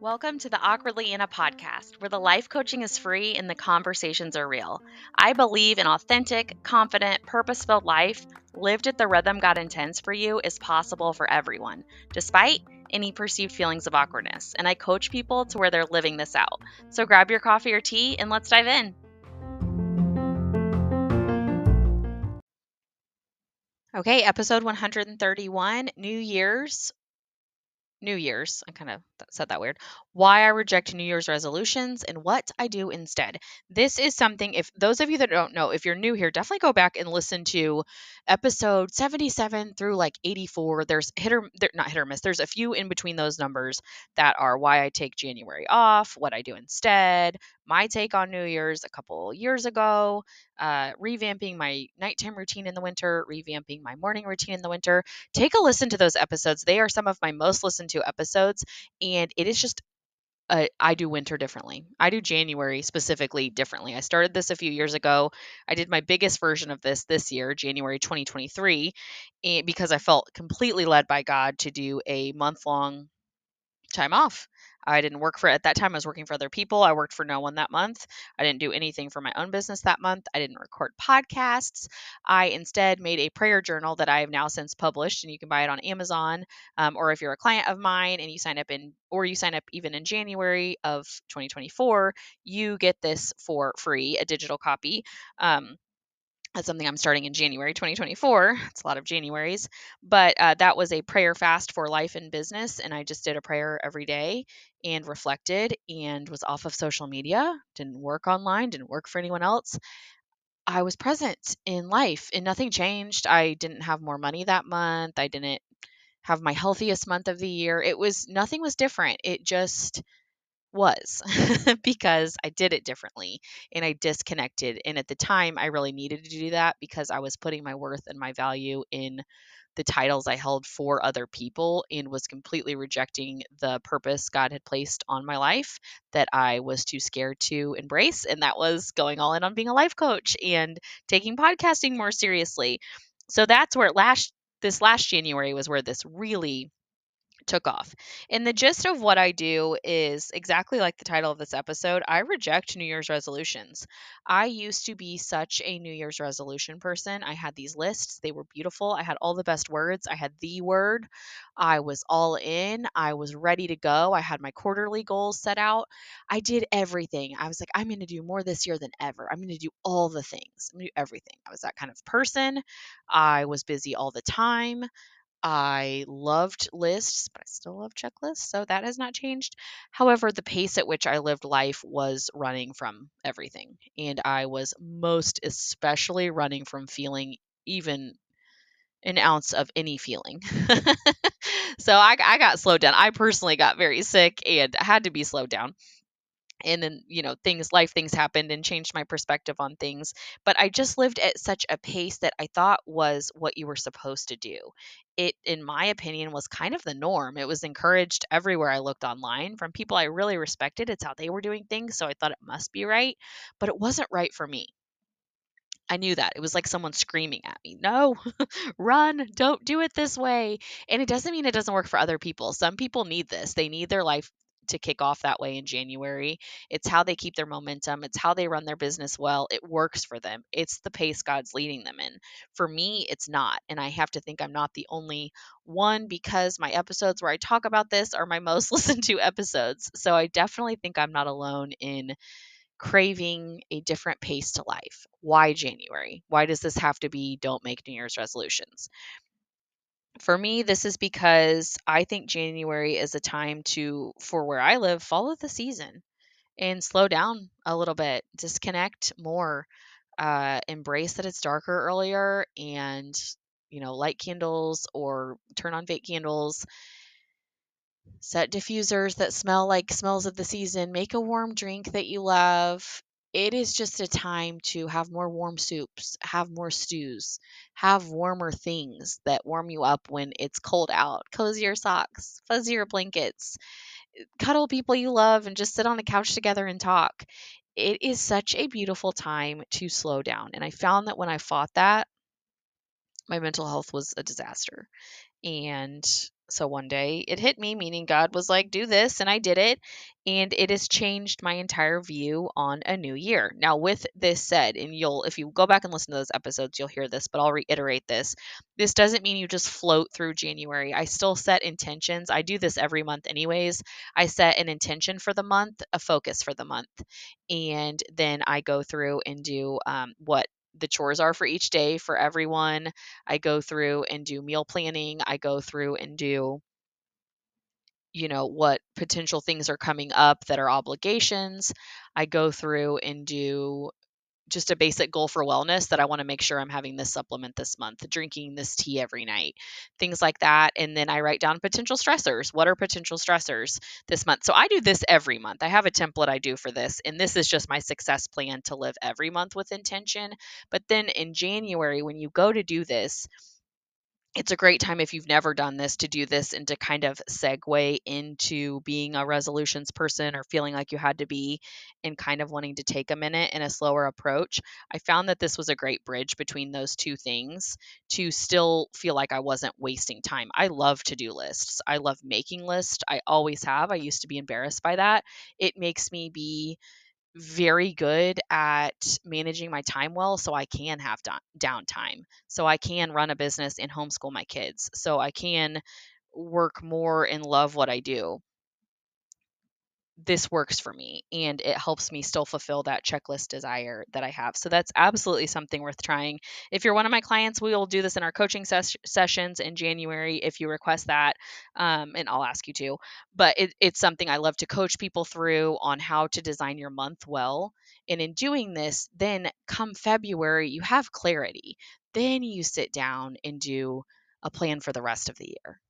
Welcome to the Awkwardly Anna podcast, where the life coaching is free and the conversations are real. I believe an authentic, confident, purpose filled life lived at the rhythm God intends for you is possible for everyone, despite any perceived feelings of awkwardness. And I coach people to where they're living this out. So grab your coffee or tea and let's dive in. Okay, episode 131 New Year's New Year's. I kind of said that weird. Why I reject New Year's resolutions and what I do instead. This is something, if those of you that don't know, if you're new here, definitely go back and listen to episode 77 through like 84. There's hit or not hit or miss. There's a few in between those numbers that are why I take January off, what I do instead, my take on New Year's a couple years ago, uh, revamping my nighttime routine in the winter, revamping my morning routine in the winter. Take a listen to those episodes. They are some of my most listened to episodes, and it is just uh, I do winter differently. I do January specifically differently. I started this a few years ago. I did my biggest version of this this year, January 2023, and because I felt completely led by God to do a month long time off. I didn't work for at that time. I was working for other people. I worked for no one that month. I didn't do anything for my own business that month. I didn't record podcasts. I instead made a prayer journal that I have now since published, and you can buy it on Amazon. Um, or if you're a client of mine and you sign up in, or you sign up even in January of 2024, you get this for free, a digital copy. Um, that's something I'm starting in January 2024. It's a lot of Januaries, but uh, that was a prayer fast for life and business. And I just did a prayer every day and reflected and was off of social media, didn't work online, didn't work for anyone else. I was present in life and nothing changed. I didn't have more money that month. I didn't have my healthiest month of the year. It was nothing was different. It just was because I did it differently and I disconnected. And at the time, I really needed to do that because I was putting my worth and my value in the titles I held for other people and was completely rejecting the purpose God had placed on my life that I was too scared to embrace. And that was going all in on being a life coach and taking podcasting more seriously. So that's where it last this last January was where this really took off. And the gist of what I do is exactly like the title of this episode I reject New Year's resolutions. I used to be such a New Year's resolution person. I had these lists, they were beautiful. I had all the best words, I had the word. I was all in, I was ready to go. I had my quarterly goals set out. I did everything. I was like, I'm going to do more this year than ever. I'm going to do all the things, I'm going to do everything. I was that kind of person. I was busy all the time. I loved lists, but I still love checklists, so that has not changed. However, the pace at which I lived life was running from everything, and I was most especially running from feeling even an ounce of any feeling. so I, I got slowed down. I personally got very sick and had to be slowed down and then you know things life things happened and changed my perspective on things but i just lived at such a pace that i thought was what you were supposed to do it in my opinion was kind of the norm it was encouraged everywhere i looked online from people i really respected it's how they were doing things so i thought it must be right but it wasn't right for me I knew that. It was like someone screaming at me, No, run, don't do it this way. And it doesn't mean it doesn't work for other people. Some people need this. They need their life to kick off that way in January. It's how they keep their momentum, it's how they run their business well. It works for them. It's the pace God's leading them in. For me, it's not. And I have to think I'm not the only one because my episodes where I talk about this are my most listened to episodes. So I definitely think I'm not alone in craving a different pace to life. Why January? Why does this have to be don't make New Year's resolutions? For me, this is because I think January is a time to, for where I live, follow the season and slow down a little bit, disconnect more, uh, embrace that it's darker earlier, and you know, light candles or turn on fake candles. Set diffusers that smell like smells of the season. Make a warm drink that you love it is just a time to have more warm soups, have more stews, have warmer things that warm you up when it's cold out, cozier socks, fuzzier blankets, eh, cuddle people you love, and just sit on the couch together and talk. It is such a beautiful time to slow down. And I found that when I fought that, my mental health was a disaster. And So one day it hit me, meaning God was like, do this, and I did it. And it has changed my entire view on a new year. Now, with this said, and you'll, if you go back and listen to those episodes, you'll hear this, but I'll reiterate this. This doesn't mean you just float through January. I still set intentions. I do this every month, anyways. I set an intention for the month, a focus for the month. And then I go through and do um, what the chores are for each day for everyone. I go through and do meal planning. I go through and do you know what potential things are coming up that are obligations. I go through and do just a basic goal for wellness that I want to make sure I'm having this supplement this month, drinking this tea every night, things like that. And then I write down potential stressors. What are potential stressors this month? So I do this every month. I have a template I do for this, and this is just my success plan to live every month with intention. But then in January, when you go to do this, it's a great time if you've never done this to do this and to kind of segue into being a resolutions person or feeling like you had to be and kind of wanting to take a minute and a slower approach. I found that this was a great bridge between those two things to still feel like I wasn't wasting time. I love to do lists. I love making lists. I always have. I used to be embarrassed by that. It makes me be very good at managing my time well so I can have downtime. So I can run a business and homeschool my kids. So I can work more and love what I do this works for me and it helps me still fulfill that checklist desire that I have. So that's absolutely something worth trying. If you're one of my clients, we will do this in our coaching ses- sessions in January if you request that, um, and I'll ask you to. But it, it's something I love to coach people through on how to design your month well. And in doing this, then come February, you have clarity. Then you sit down and do a plan for the rest of the year.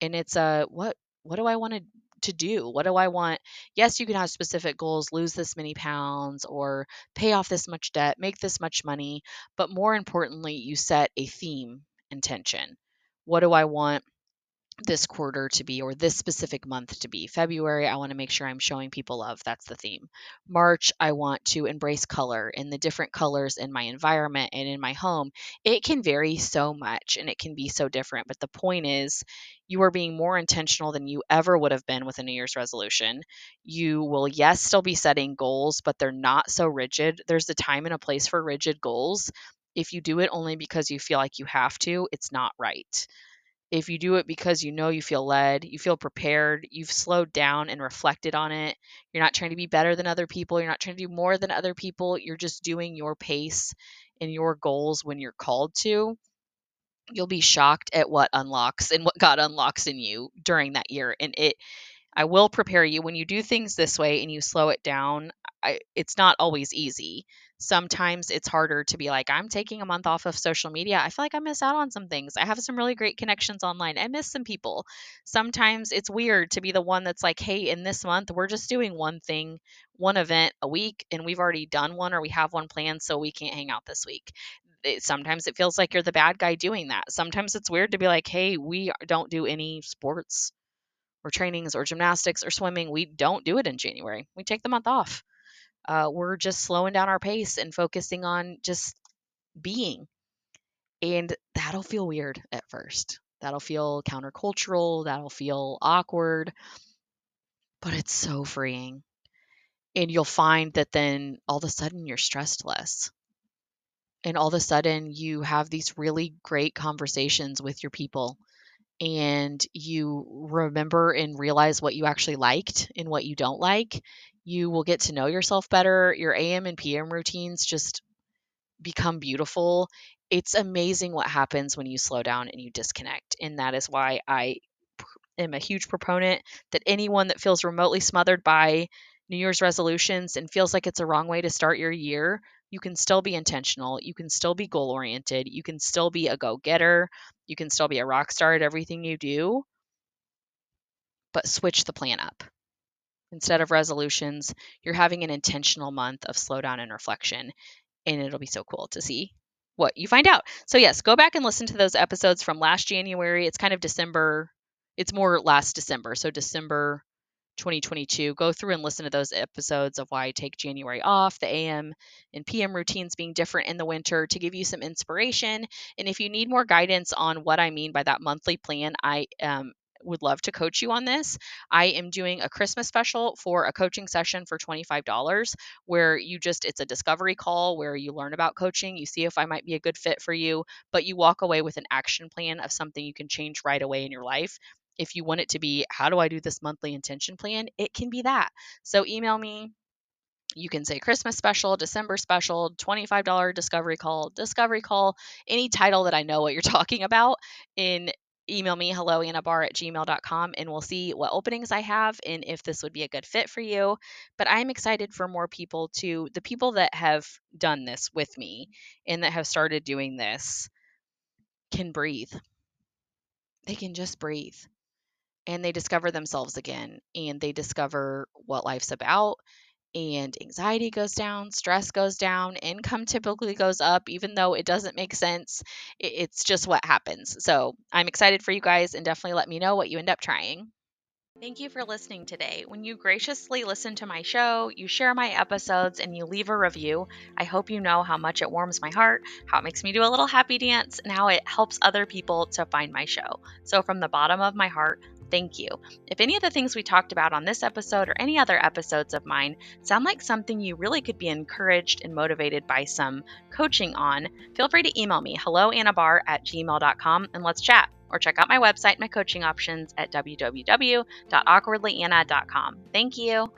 And it's a what what do I want to to do? What do I want? Yes, you can have specific goals, lose this many pounds or pay off this much debt, make this much money, but more importantly, you set a theme intention. What do I want this quarter to be or this specific month to be. February, I want to make sure I'm showing people love. That's the theme. March, I want to embrace color in the different colors in my environment and in my home. It can vary so much and it can be so different. But the point is, you are being more intentional than you ever would have been with a New Year's resolution. You will, yes, still be setting goals, but they're not so rigid. There's a time and a place for rigid goals. If you do it only because you feel like you have to, it's not right if you do it because you know you feel led, you feel prepared, you've slowed down and reflected on it, you're not trying to be better than other people, you're not trying to do more than other people, you're just doing your pace and your goals when you're called to, you'll be shocked at what unlocks and what God unlocks in you during that year. And it, I will prepare you when you do things this way and you slow it down. I, it's not always easy sometimes it's harder to be like, I'm taking a month off of social media. I feel like I miss out on some things. I have some really great connections online. I miss some people. Sometimes it's weird to be the one that's like, hey, in this month, we're just doing one thing, one event a week, and we've already done one or we have one planned, so we can't hang out this week. It, sometimes it feels like you're the bad guy doing that. Sometimes it's weird to be like, hey, we don't do any sports or trainings or gymnastics or swimming. We don't do it in January. We take the month off uh, we're just slowing down our pace and focusing on just being. And that'll feel weird at first. That'll feel countercultural. That'll feel awkward. But it's so freeing. And you'll find that then all of a sudden you're stressed less. And all of a sudden you have these really great conversations with your people and you remember and realize what you actually liked and what you don't like you will get to know yourself better. Your AM and PM routines just become beautiful. It's amazing what happens when you slow down and you disconnect. And that is why I am a huge proponent that anyone that feels remotely smothered by New Year's resolutions and feels like it's a wrong way to start your year, you can still be intentional. You can still be goal oriented. You can still be a go getter. You can still be a rock star at everything you do, but switch the plan up instead of resolutions, you're having an intentional month of slowdown and reflection. And it'll be so cool to see what you find out. So, yes, go back and listen to those episodes from last January. It's kind of December, it's more last December. So, December 2022. Go through and listen to those episodes of why I take January off, the AM and PM routines being different in the winter to give you some inspiration. And if you need more guidance on what I mean by that monthly plan, I um, would love to coach you on this. I am doing a Christmas special for a coaching session for $25 where you just, it's a discovery call where you learn about coaching, you see if I might be a good fit for you, but you walk away with an action plan of something you can change right away in your life. If you want it to be, how do I do this monthly intention plan? It can be that. So email me, you can say Christmas special, December special, $25 discovery call, discovery call, any title that I know what you're talking about in email me hello bar at gmail.com and we'll see what openings i have and if this would be a good fit for you. But i'm excited for more people to the people that have done this with me and that have started doing this can breathe. They can just breathe. And they discover themselves again and they discover what life's about and anxiety goes down, stress goes down, income typically goes up, even though it doesn't make sense. It's just what happens. So I'm excited for you guys and definitely let me know what you end up trying. Thank you for listening today. When you graciously listen to my show, you share my episodes, and you leave a review, I hope you know how much it warms my heart, how it makes me do a little happy dance, and how it helps other people to find my show. So, from the bottom of my heart, Thank you. If any of the things we talked about on this episode or any other episodes of mine sound like something you really could be encouraged and motivated by some coaching on, feel free to email me, helloannabarr at gmail.com, and let's chat. Or check out my website, my coaching options at www.awkwardlyanna.com. Thank you.